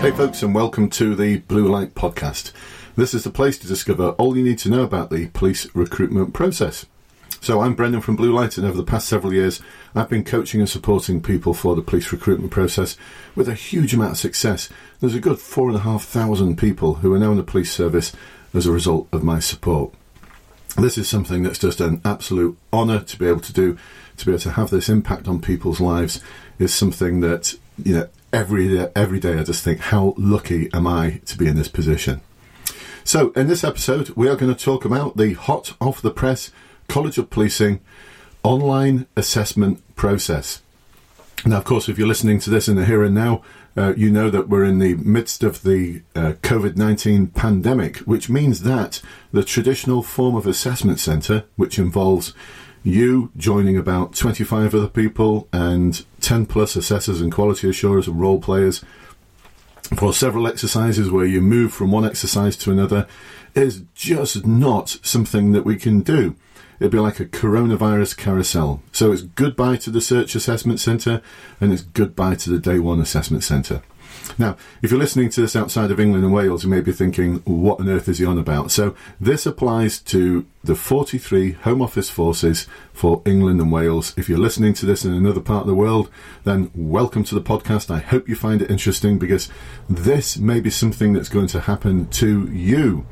Hey, folks, and welcome to the Blue Light Podcast. This is the place to discover all you need to know about the police recruitment process. So, I'm Brendan from Blue Light, and over the past several years, I've been coaching and supporting people for the police recruitment process with a huge amount of success. There's a good four and a half thousand people who are now in the police service as a result of my support. This is something that's just an absolute honour to be able to do, to be able to have this impact on people's lives is something that, you know, every day, every day I just think, how lucky am I to be in this position? So, in this episode, we are going to talk about the hot off the press College of Policing online assessment process. Now, of course, if you're listening to this in the here and now, uh, you know that we're in the midst of the uh, COVID 19 pandemic, which means that the traditional form of assessment centre, which involves you joining about 25 other people and 10 plus assessors and quality assurers and role players for several exercises where you move from one exercise to another is just not something that we can do. It'd be like a coronavirus carousel. So it's goodbye to the Search Assessment Centre and it's goodbye to the Day One Assessment Centre. Now, if you're listening to this outside of England and Wales, you may be thinking, what on earth is he on about? So, this applies to the 43 Home Office forces for England and Wales. If you're listening to this in another part of the world, then welcome to the podcast. I hope you find it interesting because this may be something that's going to happen to you.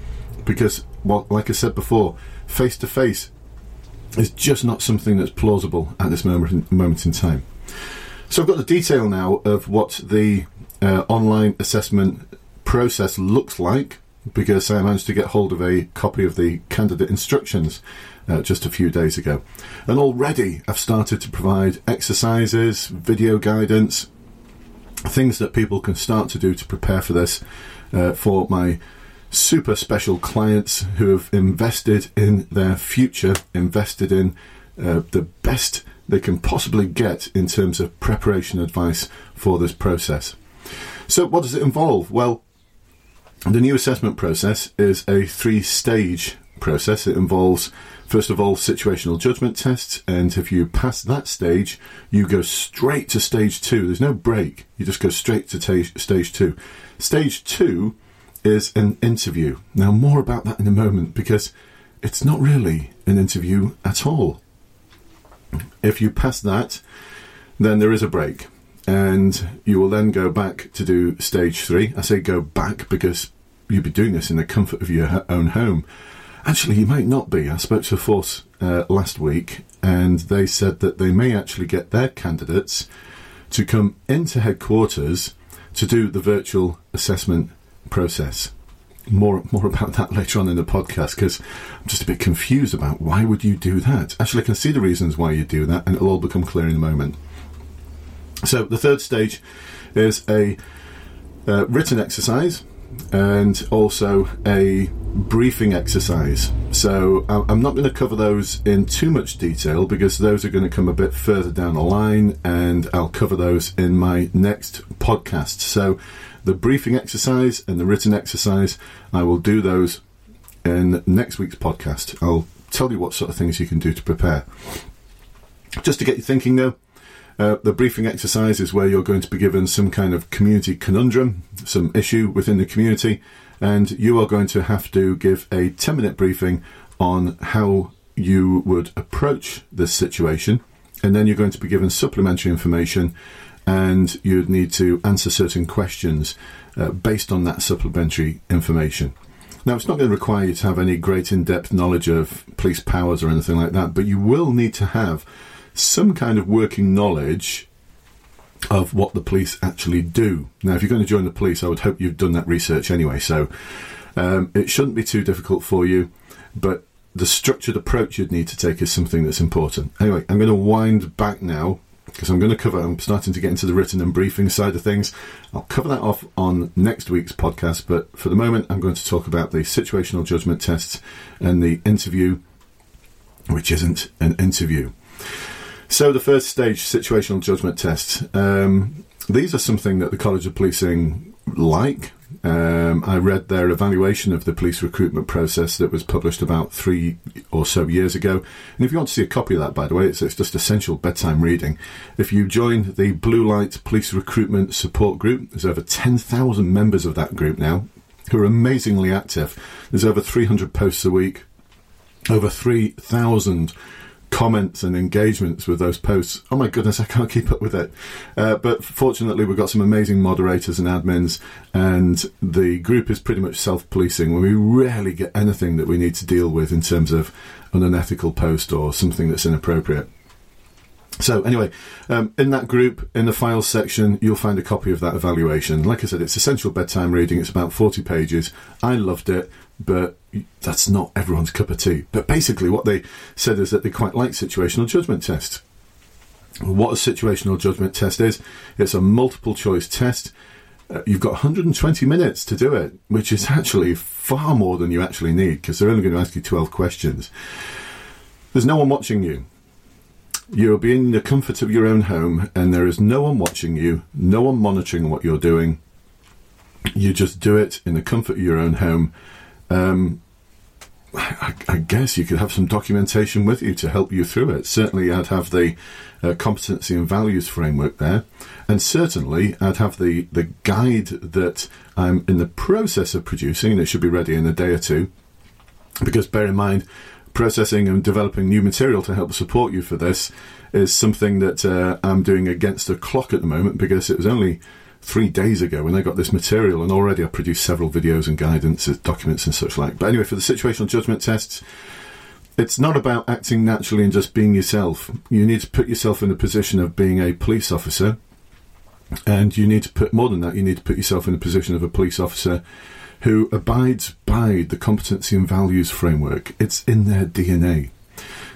Because, well, like I said before, face to face is just not something that's plausible at this moment, moment in time. So I've got the detail now of what the uh, online assessment process looks like because I managed to get hold of a copy of the candidate instructions uh, just a few days ago. And already I've started to provide exercises, video guidance, things that people can start to do to prepare for this uh, for my super special clients who have invested in their future, invested in uh, the best they can possibly get in terms of preparation advice for this process. So, what does it involve? Well, the new assessment process is a three stage process. It involves, first of all, situational judgment tests, and if you pass that stage, you go straight to stage two. There's no break, you just go straight to t- stage two. Stage two is an interview. Now, more about that in a moment because it's not really an interview at all. If you pass that, then there is a break, and you will then go back to do stage three. I say go back because you'll be doing this in the comfort of your own home. Actually, you might not be. I spoke to force uh, last week, and they said that they may actually get their candidates to come into headquarters to do the virtual assessment process. More, more about that later on in the podcast because I'm just a bit confused about why would you do that. Actually, I can see the reasons why you do that, and it'll all become clear in a moment. So, the third stage is a uh, written exercise and also a briefing exercise. So I'm not going to cover those in too much detail because those are going to come a bit further down the line and I'll cover those in my next podcast. So the briefing exercise and the written exercise, I will do those in next week's podcast. I'll tell you what sort of things you can do to prepare. Just to get you thinking though, uh, the briefing exercise is where you're going to be given some kind of community conundrum, some issue within the community, and you are going to have to give a 10 minute briefing on how you would approach this situation. And then you're going to be given supplementary information, and you'd need to answer certain questions uh, based on that supplementary information. Now, it's not going to require you to have any great in depth knowledge of police powers or anything like that, but you will need to have some kind of working knowledge of what the police actually do. Now, if you're going to join the police, I would hope you've done that research anyway, so um, it shouldn't be too difficult for you, but the structured approach you'd need to take is something that's important. Anyway, I'm going to wind back now because I'm going to cover, I'm starting to get into the written and briefing side of things. I'll cover that off on next week's podcast, but for the moment, I'm going to talk about the situational judgment tests and the interview, which isn't an interview. So the first stage, situational judgment tests. Um, these are something that the College of Policing like Um, I read their evaluation of the police recruitment process that was published about three or so years ago. And if you want to see a copy of that, by the way, it's, it's just essential bedtime reading. If you join the Blue Light Police Recruitment Support Group, there's over 10,000 members of that group now who are amazingly active. There's over 300 posts a week, over 3,000 comments and engagements with those posts. Oh my goodness, I can't keep up with it. Uh, but fortunately, we've got some amazing moderators and admins, and the group is pretty much self policing we rarely get anything that we need to deal with in terms of an unethical post or something that's inappropriate. So anyway, um, in that group, in the files section, you'll find a copy of that evaluation. Like I said, it's essential bedtime reading. It's about 40 pages. I loved it, but that's not everyone's cup of tea. But basically, what they said is that they quite like situational judgment tests. What a situational judgment test is, it's a multiple choice test. Uh, you've got 120 minutes to do it, which is actually far more than you actually need because they're only going to ask you 12 questions. There's no one watching you. You'll be in the comfort of your own home, and there is no one watching you, no one monitoring what you're doing. You just do it in the comfort of your own home. Um, I, I, guess you could have some documentation with you to help you through it. Certainly, I'd have the uh, competency and values framework there, and certainly I'd have the the guide that I'm in the process of producing, and it should be ready in a day or two. Because bear in mind, processing and developing new material to help support you for this is something that uh, I'm doing against the clock at the moment because it was only three days ago when I got this material, and already I've produced several videos and guidance, documents, and such like. But anyway, for the situational judgment tests, it's not about acting naturally and just being yourself. You need to put yourself in the position of being a police officer, and you need to put more than that. You need to put yourself in the position of a police officer who abides by the competency and values framework. It's in their DNA.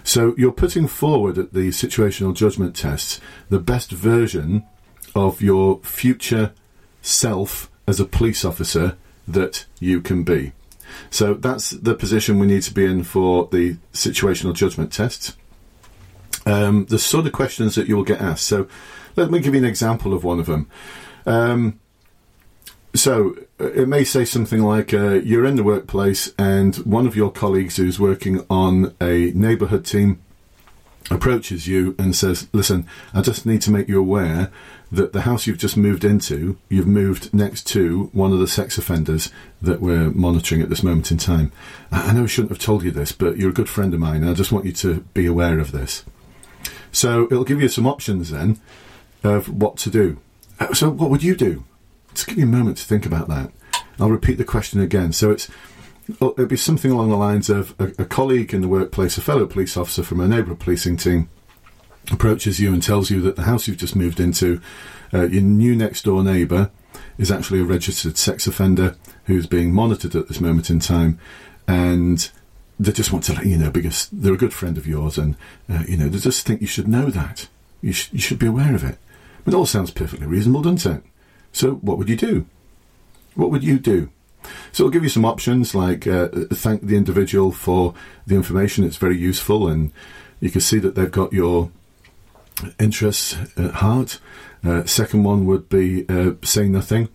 So you're putting forward at the situational judgment tests the best version of your future self as a police officer that you can be. So that's the position we need to be in for the situational judgment test. Um, the sort of questions that you'll get asked. So let me give you an example of one of them. Um, so uh, it may say something like uh, you're in the workplace and one of your colleagues who's working on a neighbourhood team approaches you and says, Listen, I just need to make you aware that the house you've just moved into, you've moved next to one of the sex offenders that we're monitoring at this moment in time. I know I shouldn't have told you this, but you're a good friend of mine and I just want you to be aware of this. So it'll give you some options then of what to do. Uh, so, what would you do? Just give me a moment to think about that. I'll repeat the question again. So it's it'd be something along the lines of a, a colleague in the workplace, a fellow police officer from a neighbourhood policing team, approaches you and tells you that the house you've just moved into, uh, your new next door neighbour, is actually a registered sex offender who's being monitored at this moment in time, and they just want to let you know because they're a good friend of yours, and uh, you know they just think you should know that. You, sh- you should be aware of it. It all sounds perfectly reasonable, doesn't it? So, what would you do? What would you do? So, it'll give you some options like uh, thank the individual for the information. It's very useful, and you can see that they've got your interests at heart. Uh, second one would be uh, say nothing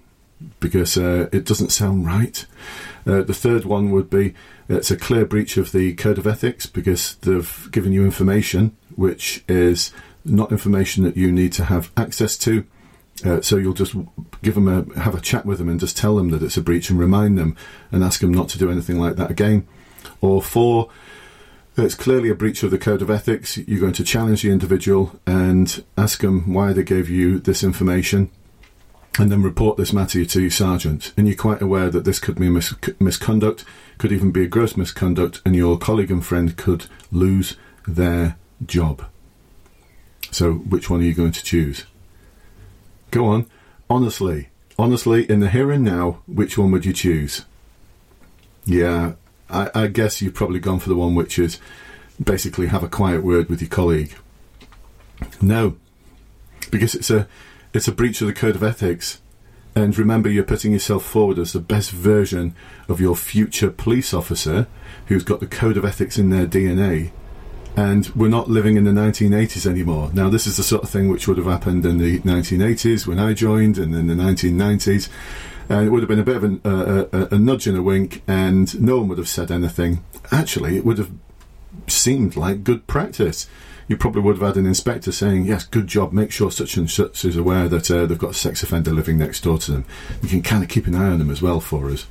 because uh, it doesn't sound right. Uh, the third one would be it's a clear breach of the code of ethics because they've given you information which is not information that you need to have access to. Uh, so you'll just give them a have a chat with them and just tell them that it's a breach and remind them and ask them not to do anything like that again. Or four, it's clearly a breach of the code of ethics. You're going to challenge the individual and ask them why they gave you this information, and then report this matter to your sergeant. And you're quite aware that this could be mis- misconduct, could even be a gross misconduct, and your colleague and friend could lose their job. So, which one are you going to choose? Go on. Honestly. Honestly, in the here and now, which one would you choose? Yeah, I, I guess you've probably gone for the one which is basically have a quiet word with your colleague. No, because it's a it's a breach of the code of ethics. And remember, you're putting yourself forward as the best version of your future police officer who's got the code of ethics in their DNA. And we're not living in the 1980s anymore. Now, this is the sort of thing which would have happened in the 1980s when I joined, and in the 1990s. And it would have been a bit of an, uh, a, a nudge and a wink, and no one would have said anything. Actually, it would have seemed like good practice. You probably would have had an inspector saying, "Yes, good job. Make sure such and such is aware that uh, they've got a sex offender living next door to them. You can kind of keep an eye on them as well for us."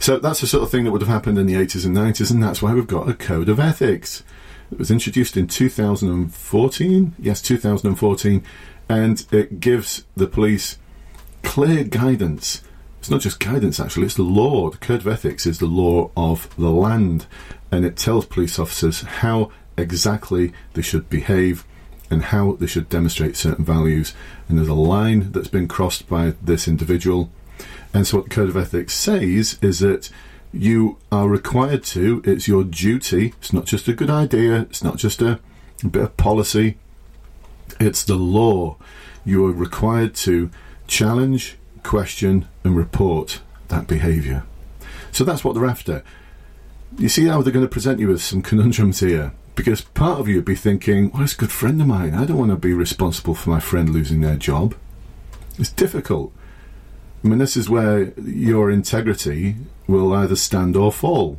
So that's the sort of thing that would have happened in the 80s and 90s, and that's why we've got a code of ethics. It was introduced in 2014, yes, 2014, and it gives the police clear guidance. It's not just guidance, actually, it's the law. The code of ethics is the law of the land, and it tells police officers how exactly they should behave and how they should demonstrate certain values. And there's a line that's been crossed by this individual and so, what the Code of Ethics says is that you are required to, it's your duty, it's not just a good idea, it's not just a, bit of policy, it's the law. You are required to challenge, question, and report that behaviour. So, that's what they're after. You see how they're going to present you with some conundrums here? Because part of you would be thinking, well, it's a good friend of mine. I don't want to be responsible for my friend losing their job. It's difficult. I mean, this is where your integrity will either stand or fall.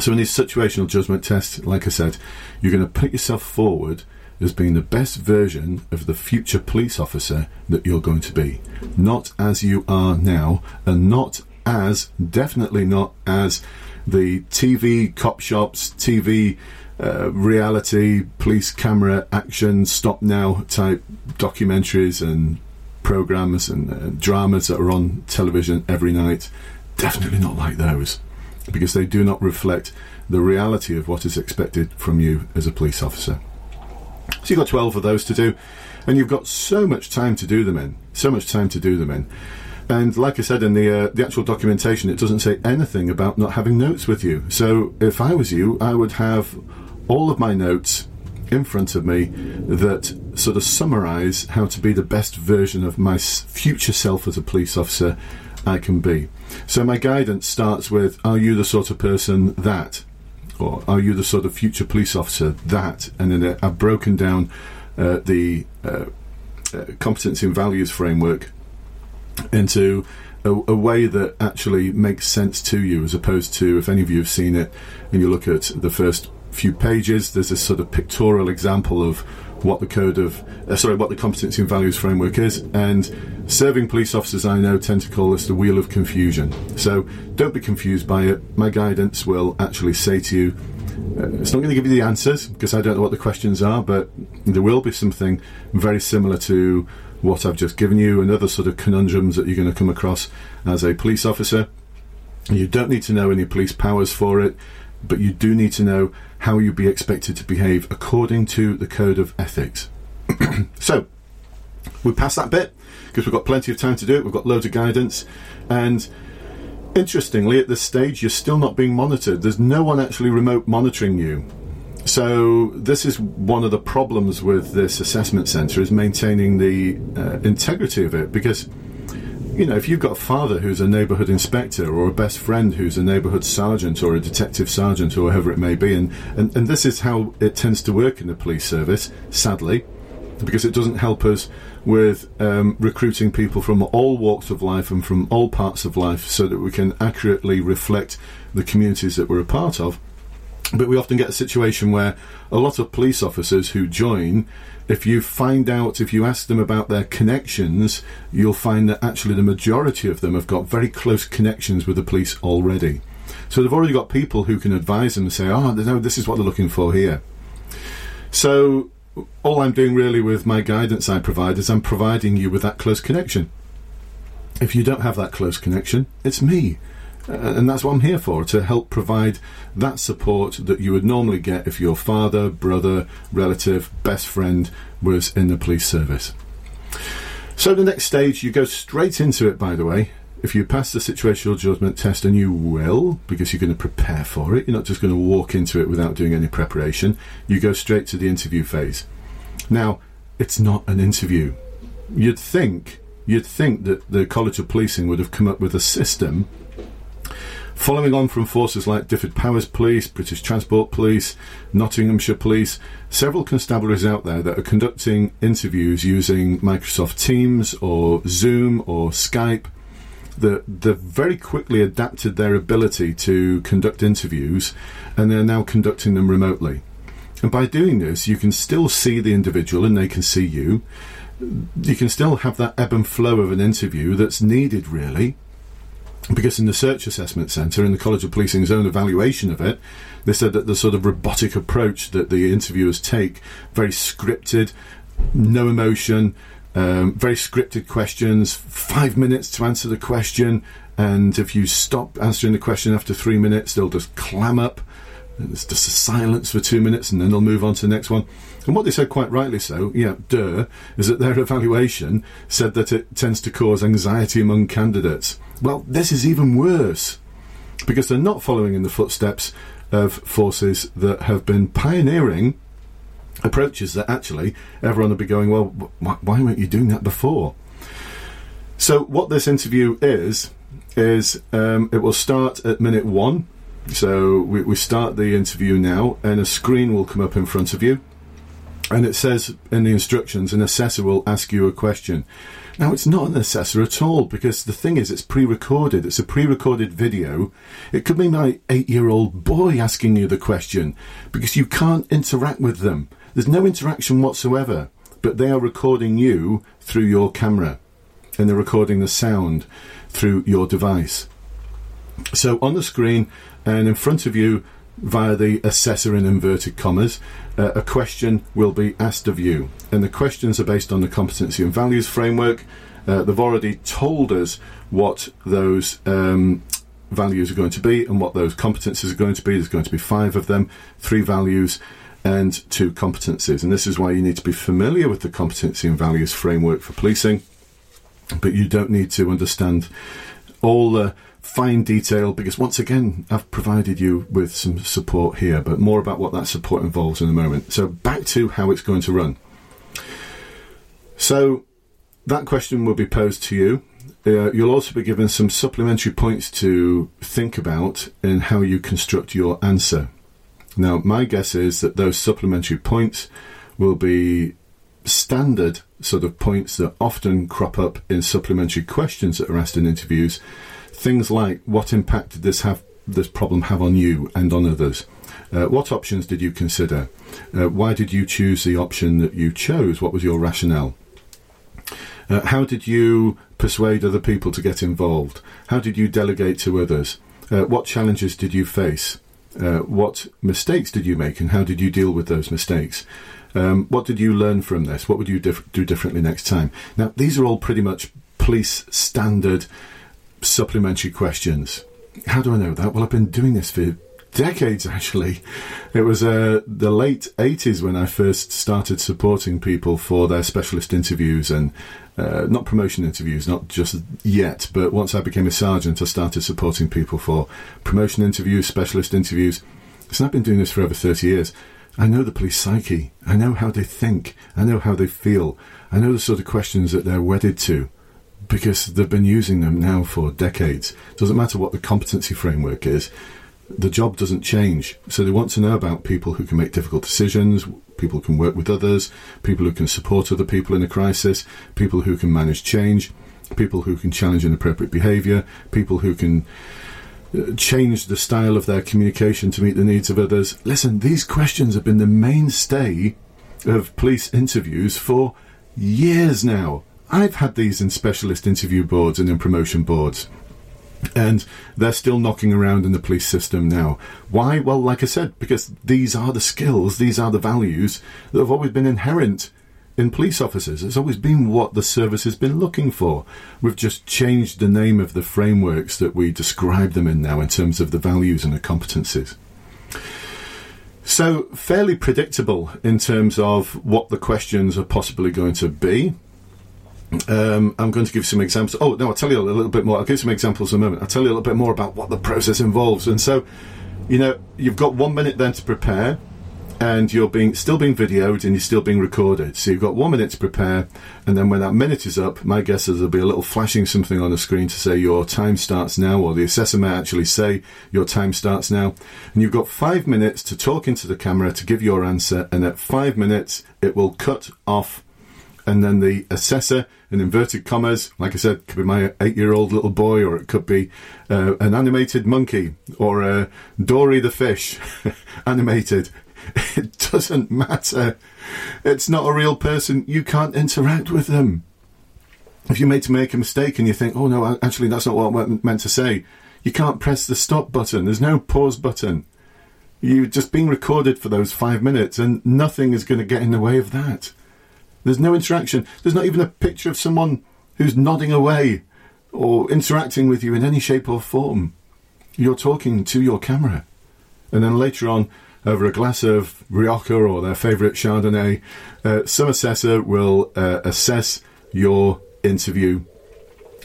So, in these situational judgment tests, like I said, you're going to put yourself forward as being the best version of the future police officer that you're going to be. Not as you are now, and not as, definitely not as the TV cop shops, TV uh, reality, police camera, action, stop now type documentaries and programs and uh, dramas that are on television every night, definitely not like those because they do not reflect the reality of what is expected from you as a police officer. So you've got 12 of those to do, and you've got so much time to do them in. So much time to do them in. And like I said in the uh, the actual documentation, it doesn't say anything about not having notes with you. So if I was you, I would have all of my notes in front of me that sort of summarize how to be the best version of my future self as a police officer I can be. So my guidance starts with Are you the sort of person that? Or are you the sort of future police officer that? And then I've broken down uh, the uh, uh, competency and values framework into a, a, way that actually makes sense to you, as opposed to if any of you have seen it and you look at the first few pages. There's a sort of pictorial example of what the code of uh, sorry what the competency and values framework is. And serving police officers I know tend to call this the wheel of confusion. So don't be confused by it. My guidance will actually say to you uh, it's not going to give you the answers because I don't know what the questions are but there will be something very similar to what I've just given you and other sort of conundrums that you're going to come across as a police officer. You don't need to know any police powers for it but you do need to know how you be expected to behave according to the code of ethics. so, we passed that bit because we've got plenty of time to do it. We've got loads of guidance, and interestingly, at this stage, you're still not being monitored. There's no one actually remote monitoring you. So this is one of the problems with this assessment centre is maintaining the uh, integrity of it because you know, if you've got a father who's a neighbourhood inspector or a best friend who's a neighbourhood sergeant or a detective sergeant or whoever it may be, and, and, and this is how it tends to work in the police service, sadly, because it doesn't help us with um, recruiting people from all walks of life and from all parts of life so that we can accurately reflect the communities that we're a part of. But we often get a situation where a lot of police officers who join if you find out, if you ask them about their connections, you'll find that actually the majority of them have got very close connections with the police already. So they've already got people who can advise them and say, oh, no, this is what they're looking for here. So all I'm doing really with my guidance I provide is I'm providing you with that close connection. If you don't have that close connection, it's me. Uh, and that's what I'm here for to help provide that support that you would normally get if your father, brother, relative, best friend was in the police service. So, the next stage, you go straight into it, by the way. If you pass the situational judgment test, and you will, because you're going to prepare for it, you're not just going to walk into it without doing any preparation, you go straight to the interview phase. Now, it's not an interview. You'd think you'd think that the College of Policing would have come up with a system Following on from forces like Dyfed Powys Police, British Transport Police, Nottinghamshire Police, several constabularies out there that are conducting interviews using Microsoft Teams or Zoom or Skype. They've very quickly adapted their ability to conduct interviews and they're now conducting them remotely. And by doing this, you can still see the individual and they can see you. You can still have that ebb and flow of an interview that's needed, really because in the Search Assessment Centre, in the College of Policing's own evaluation of it, they said that the sort of robotic approach that the interviewers take, very scripted, no emotion, um, very scripted questions, five minutes to answer the question, and if you stop answering the question after three minutes, they'll just clam up. It's just a silence for two minutes, and then they'll move on to the next one. And what they said, quite rightly so, yeah, duh, is that their evaluation said that it tends to cause anxiety among candidates. Well, this is even worse because they're not following in the footsteps of forces that have been pioneering approaches that actually everyone would be going, well, why weren't you doing that before? So, what this interview is, is um, it will start at minute one. So, we, we start the interview now, and a screen will come up in front of you. And it says in the instructions, an assessor will ask you a question. Now, it's not an assessor at all because the thing is, it's pre recorded. It's a pre recorded video. It could be my eight year old boy asking you the question because you can't interact with them. There's no interaction whatsoever, but they are recording you through your camera and they're recording the sound through your device. So on the screen and in front of you, via the assessor in inverted commas, uh, a question will be asked of you. And the questions are based on the competency and values framework. Uh, they've already told us what those um, values are going to be and what those competencies are going to be. There's going to be five of them, three values and two competencies. And this is why you need to be familiar with the competency and values framework for policing, but you don't need to understand all the fine detail because once again I've provided you with some support here but more about what that support involves in a moment. So back to how it's going to run. So that question will be posed to you. Uh, you'll also be given some supplementary points to think about in how you construct your answer. Now my guess is that those supplementary points will be standard sort of points that often crop up in supplementary questions that are asked in interviews things like what impact did this have this problem have on you and on others? Uh, what options did you consider? Uh, why did you choose the option that you chose? What was your rationale? Uh, how did you persuade other people to get involved? How did you delegate to others? Uh, what challenges did you face? Uh, what mistakes did you make and how did you deal with those mistakes? Um, what did you learn from this? What would you dif- do differently next time? Now, these are all pretty much police standard supplementary questions. How do I know that? Well, I've been doing this for decades actually. It was uh, the late 80s when I first started supporting people for their specialist interviews and uh, not promotion interviews, not just yet, but once I became a sergeant, I started supporting people for promotion interviews, specialist interviews. So I've been doing this for over 30 years. I know the police psyche. I know how they think. I know how they feel. I know the sort of questions that they're wedded to because they've been using them now for decades. Doesn't matter what the competency framework is, the job doesn't change. So they want to know about people who can make difficult decisions, people who can work with others, people who can support other people in a crisis, people who can manage change, people who can challenge inappropriate behaviour, people who can uh, change the style of their communication to meet the needs of others. Listen, these questions have been the mainstay of police interviews for years now. I've had these in specialist interview boards and in promotion boards. And they're still knocking around in the police system now. Why? Well, like I said, because these are the skills, these are the values that have always been inherent in police officers. It's always been what the service has been looking for. We've just changed the name of the frameworks that we describe them in now in terms of the values and the competencies. So, fairly predictable in terms of what the questions are possibly going to be. Um, I'm going to give some examples. Oh, no, I'll tell you a little bit more. I'll give some examples in a moment. I'll tell you a little bit more about what the process involves. And so, you know, you've got one minute then to prepare. and you're being still being videoed and you're still being recorded. So you've got one minute to prepare, and then when that minute is up, my guess is there'll be a little flashing something on the screen to say your time starts now, or the assessor may actually say your time starts now. And you've got five minutes to talk into the camera to give your answer, and at five minutes it will cut off and then the assessor, in inverted commas, like I said, could be my eight-year-old little boy, or it could be uh, an animated monkey, or uh, Dory the fish, animated. It doesn't matter. It's not a real person. You can't interact with them. If you made to make a mistake and you think, oh no, actually that's not what I meant to say, you can't press the stop button. There's no pause button. You're just being recorded for those five minutes, and nothing is going to get in the way of that. There's no interaction. There's not even a picture of someone who's nodding away or interacting with you in any shape or form. You're talking to your camera. And then later on, over a glass of Rioja or their favourite Chardonnay, uh, some assessor will uh, assess your interview.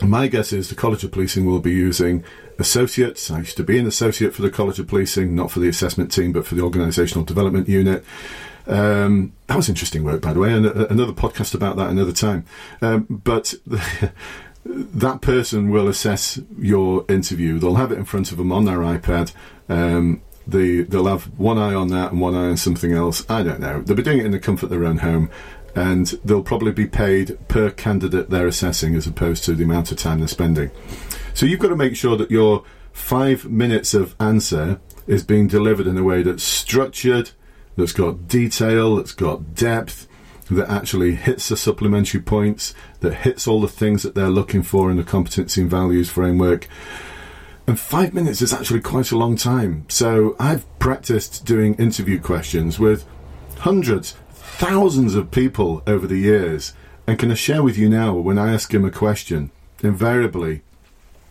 My guess is the College of Policing will be using associates. I used to be an associate for the College of Policing, not for the assessment team, but for the organisational development unit. Um, that was interesting work, by the way, and another podcast about that another time. Um, but the, that person will assess your interview. They'll have it in front of them on their iPad. Um, they, they'll have one eye on that and one eye on something else. I don't know. They'll be doing it in the comfort of their own home, and they'll probably be paid per candidate they're assessing as opposed to the amount of time they're spending. So you've got to make sure that your five minutes of answer is being delivered in a way that's structured, that's got detail, that's got depth, that actually hits the supplementary points, that hits all the things that they're looking for in the competency and values framework. And five minutes is actually quite a long time. So I've practiced doing interview questions with hundreds, thousands of people over the years, and can I share with you now when I ask them a question, invariably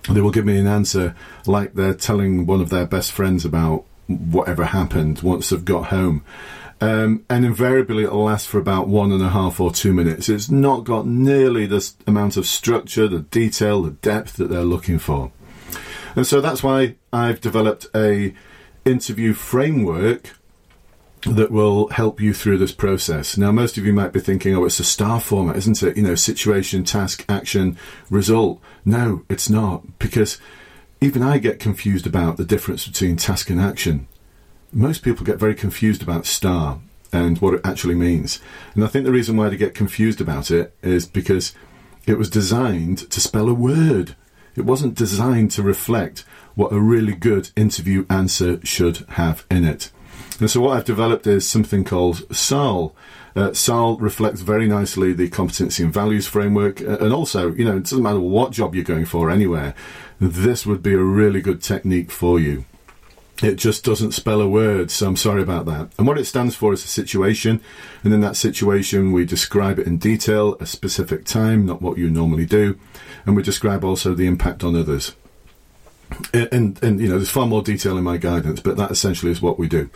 they will give me an answer like they're telling one of their best friends about whatever happened once they've got home. Um, and invariably it'll last for about one and a half or two minutes. It's not got nearly the amount of structure, the detail, the depth that they're looking for. And so that's why I've developed a interview framework that will help you through this process. Now, most of you might be thinking, oh, it's a star format, isn't it? You know, situation, task, action, result. No, it's not, because even I get confused about the difference between task and action. Most people get very confused about star and what it actually means. And I think the reason why they get confused about it is because it was designed to spell a word. It wasn't designed to reflect what a really good interview answer should have in it. And so what I've developed is something called SAL. Uh, SAL reflects very nicely the competency and values framework, uh, and also, you know, it doesn't matter what job you're going for anywhere this would be a really good technique for you. It just doesn't spell a word, so I'm sorry about that. And what it stands for is a situation, and in that situation, we describe it in detail, a specific time, not what you normally do, and we describe also the impact on others. And, and, and you know, there's far more detail in my guidance, but that essentially is what we do.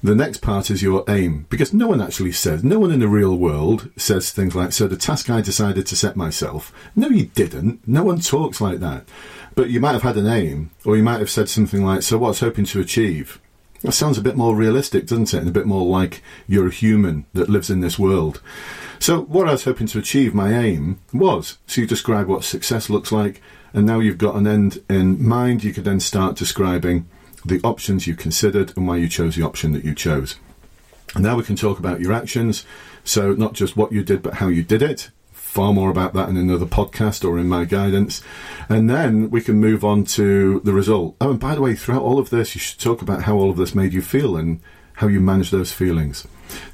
The next part is your aim, because no one actually says, no one in the real world says things like, so the task I decided to set myself. No, you didn't. No one talks like that. But you might have had an aim, or you might have said something like, so what's hoping to achieve? That sounds a bit more realistic, doesn't it? And a bit more like you're a human that lives in this world. So, what I was hoping to achieve, my aim was so you describe what success looks like, and now you've got an end in mind, you could then start describing the options you considered and why you chose the option that you chose. And now we can talk about your actions. So, not just what you did, but how you did it. Far more about that in another podcast or in my guidance. And then we can move on to the result. Oh, and by the way, throughout all of this, you should talk about how all of this made you feel and how you manage those feelings.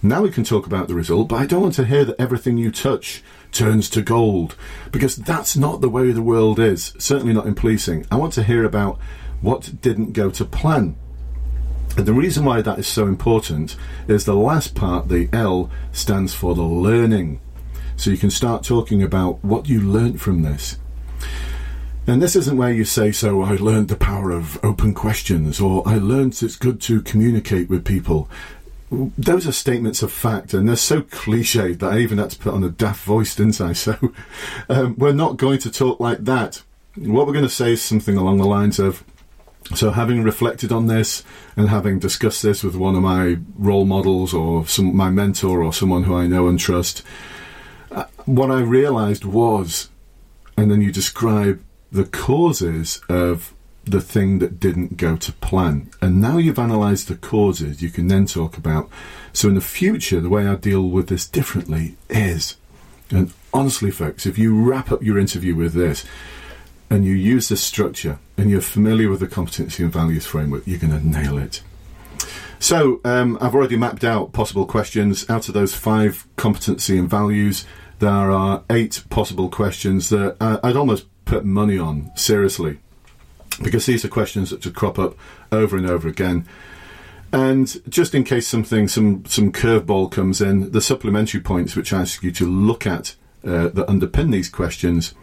Now we can talk about the result, but I don't want to hear that everything you touch turns to gold because that's not the way the world is, certainly not in policing. I want to hear about what didn't go to plan. And the reason why that is so important is the last part, the L, stands for the learning. So you can start talking about what you learned from this. And this isn't where you say, so I learned the power of open questions, or I learned it's good to communicate with people. Those are statements of fact, and they're so cliched that I even had to put on a daft voice, didn't I? So um, we're not going to talk like that. What we're going to say is something along the lines of, So, having reflected on this and having discussed this with one of my role models or some my mentor or someone who I know and trust, uh, what I realised was, and then you describe the causes of the thing that didn't go to plan. And now you've analysed the causes, you can then talk about. So, in the future, the way I deal with this differently is, and honestly, folks, if you wrap up your interview with this, and you use this structure and you're familiar with the competency and values framework, you're going to nail it. So, um, I've already mapped out possible questions. Out of those five competency and values, there are eight possible questions that I'd almost put money on, seriously, because these are questions that just crop up over and over again. And just in case something, some some curveball comes in, the supplementary points which I ask you to look at uh, that underpin these questions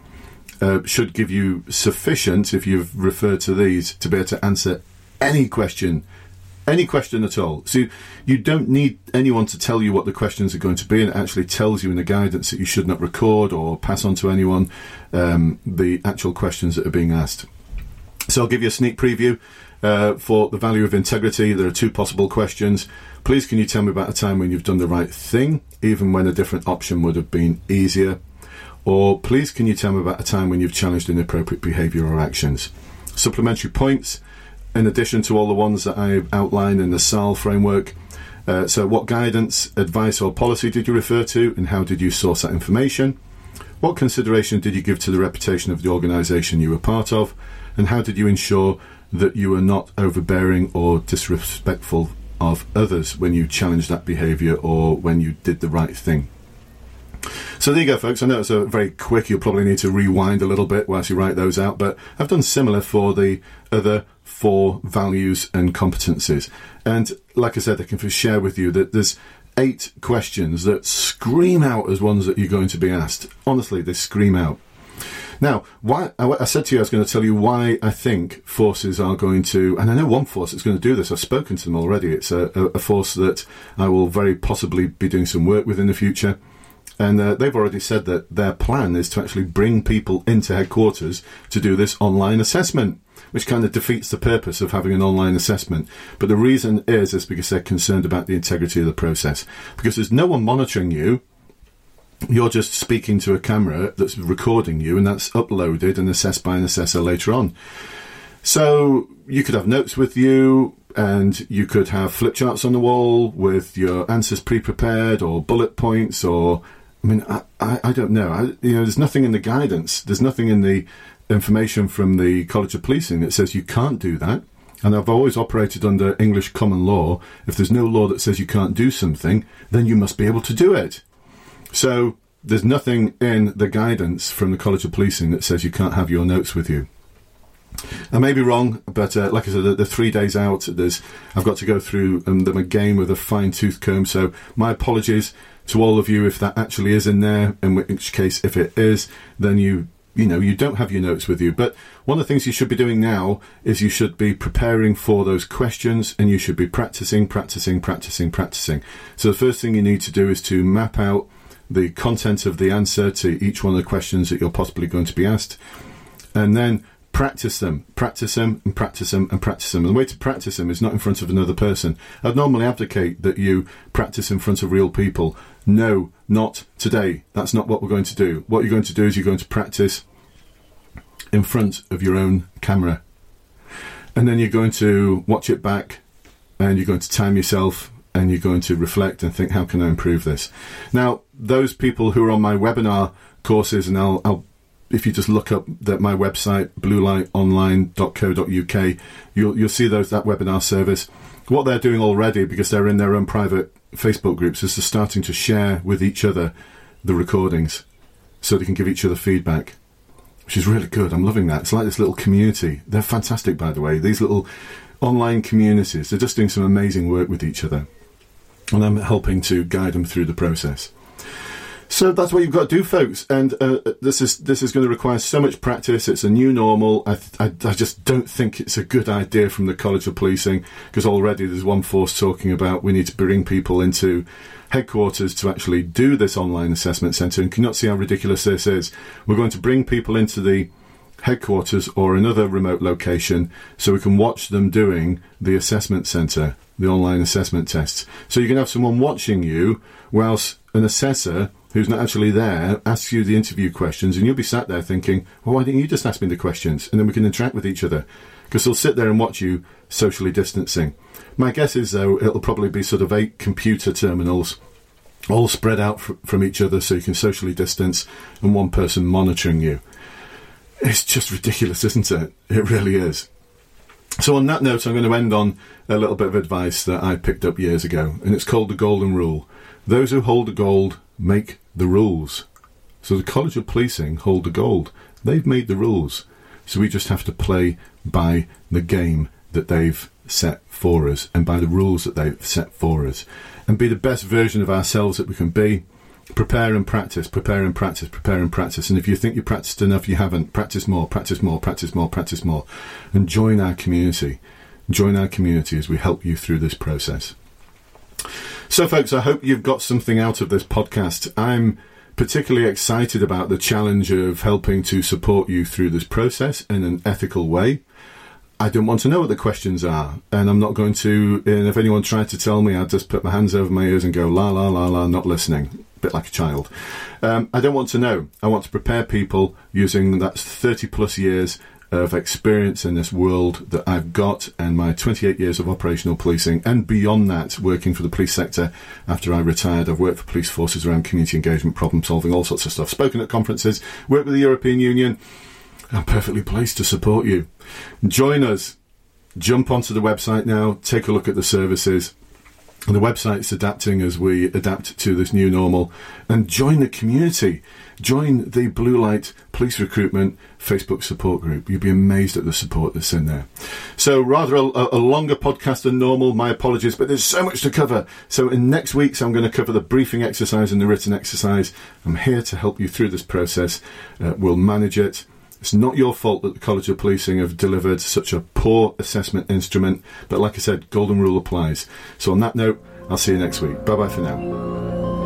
uh, should give you sufficient, if you've referred to these, to be able to answer any question, any question at all. So you, you don't need anyone to tell you what the questions are going to be, and it actually tells you in the guidance that you should not record or pass on to anyone um, the actual questions that are being asked. So I'll give you a sneak preview. Uh, for the value of integrity, there are two possible questions. Please, can you tell me about a time when you've done the right thing, even when a different option would have been easier? Or please can you tell me about a time when you've challenged inappropriate behaviour or actions? Supplementary points, in addition to all the ones that I've outlined in the SAL framework. Uh, so, what guidance, advice, or policy did you refer to, and how did you source that information? What consideration did you give to the reputation of the organisation you were part of, and how did you ensure that you were not overbearing or disrespectful of others when you challenged that behaviour or when you did the right thing? So there you go, folks. I know it's a very quick. You'll probably need to rewind a little bit whilst you write those out, but I've done similar for the other four values and competencies. And like I said, I can share with you that there's eight questions that scream out as ones that you're going to be asked. Honestly, they scream out. Now, why I, said to you I was going to tell you why I think forces are going to, and I know one force that's going to do this. I've spoken to them already. It's a, a force that I will very possibly be doing some work with in the future. And uh, they've already said that their plan is to actually bring people into headquarters to do this online assessment, which kind of defeats the purpose of having an online assessment. But the reason is is because they're concerned about the integrity of the process. Because there's no one monitoring you. You're just speaking to a camera that's recording you, and that's uploaded and assessed by an assessor later on. So you could have notes with you, and you could have flip charts on the wall with your answers pre-prepared, or bullet points, or I mean, I, I, I don't know. I, you know, there's nothing in the guidance. There's nothing in the information from the College of Policing that says you can't do that. And I've always operated under English common law. If there's no law that says you can't do something, then you must be able to do it. So there's nothing in the guidance from the College of Policing that says you can't have your notes with you. I may be wrong, but uh, like I said, the, the, three days out, there's I've got to go through um, them again with a fine tooth comb. So my apologies to all of you if that actually is in there. In which case, if it is, then you you know you don't have your notes with you. But one of the things you should be doing now is you should be preparing for those questions, and you should be practicing, practicing, practicing, practicing. So the first thing you need to do is to map out the content of the answer to each one of the questions that you're possibly going to be asked, and then practice them, practice them, and practice them, and practice them. And the way to practice them is not in front of another person. I'd normally advocate that you practice in front of real people. No, not today. That's not what we're going to do. What you're going to do is you're going to practice in front of your own camera. And then you're going to watch it back and you're going to time yourself and you're going to reflect and think, how can I improve this? Now, those people who are on my webinar courses, and I'll, I'll if you just look up that my website bluelightonline.co.uk you'll you'll see those that webinar service. What they're doing already because they're in their own private Facebook groups is they're starting to share with each other the recordings so they can give each other feedback which is really good. I'm loving that. It's like this little community. They're fantastic by the way. These little online communities they're just doing some amazing work with each other. And I'm helping to guide them through the process so that's what you've got to do, folks. And uh, this is this is going to require so much practice. It's a new normal. I, I, I, just don't think it's a good idea from the College of Policing because already there's one force talking about we need to bring people into headquarters to actually do this online assessment centre. And cannot see how ridiculous this is. We're going to bring people into the headquarters or another remote location so we can watch them doing the assessment centre, the online assessment tests. So you can have someone watching you whilst an assessor who's not actually there asks you the interview questions and you'll be sat there thinking, well, why didn't you just ask me the questions? And then we can interact with each other because they'll sit there and watch you socially distancing. My guess is, though, it'll probably be sort of eight computer terminals all spread out fr- from each other so you can socially distance and one person monitoring you. It's just ridiculous, isn't it? It really is. So, on that note, I'm going to end on a little bit of advice that I picked up years ago, and it's called the Golden Rule. Those who hold the gold make the rules. So, the College of Policing hold the gold. They've made the rules. So, we just have to play by the game that they've set for us and by the rules that they've set for us and be the best version of ourselves that we can be. Prepare and practice, prepare and practice, prepare and practice. And if you think you've practiced enough, you haven't. Practice more, practice more, practice more, practice more. And join our community. Join our community as we help you through this process. So, folks, I hope you've got something out of this podcast. I'm particularly excited about the challenge of helping to support you through this process in an ethical way. I don't want to know what the questions are, and I'm not going to. And if anyone tried to tell me, I'd just put my hands over my ears and go la la la la, not listening, a bit like a child. Um, I don't want to know. I want to prepare people using that 30 plus years Uh, of experience in this world that I've got and my 28 years of operational policing and beyond that working for the police sector after I retired I've worked for police forces around community engagement problem solving all sorts of stuff spoken at conferences worked with the European Union I'm perfectly placed to support you. Join us. Jump onto the website now, take a look at the services. The website's adapting as we adapt to this new normal. And join the community. Join the Blue Light Police Recruitment Facebook support group. You'd be amazed at the support that's in there. So, rather a, a, longer podcast than normal. My apologies, but there's so much to cover. So, in next week's, I'm going to cover the briefing exercise and the written exercise. I'm here to help you through this process. Uh, we'll manage it. It's not your fault that the College of Policing have delivered such a poor assessment instrument, but like I said, golden rule applies. So on that note, I'll see you next week. Bye bye for now.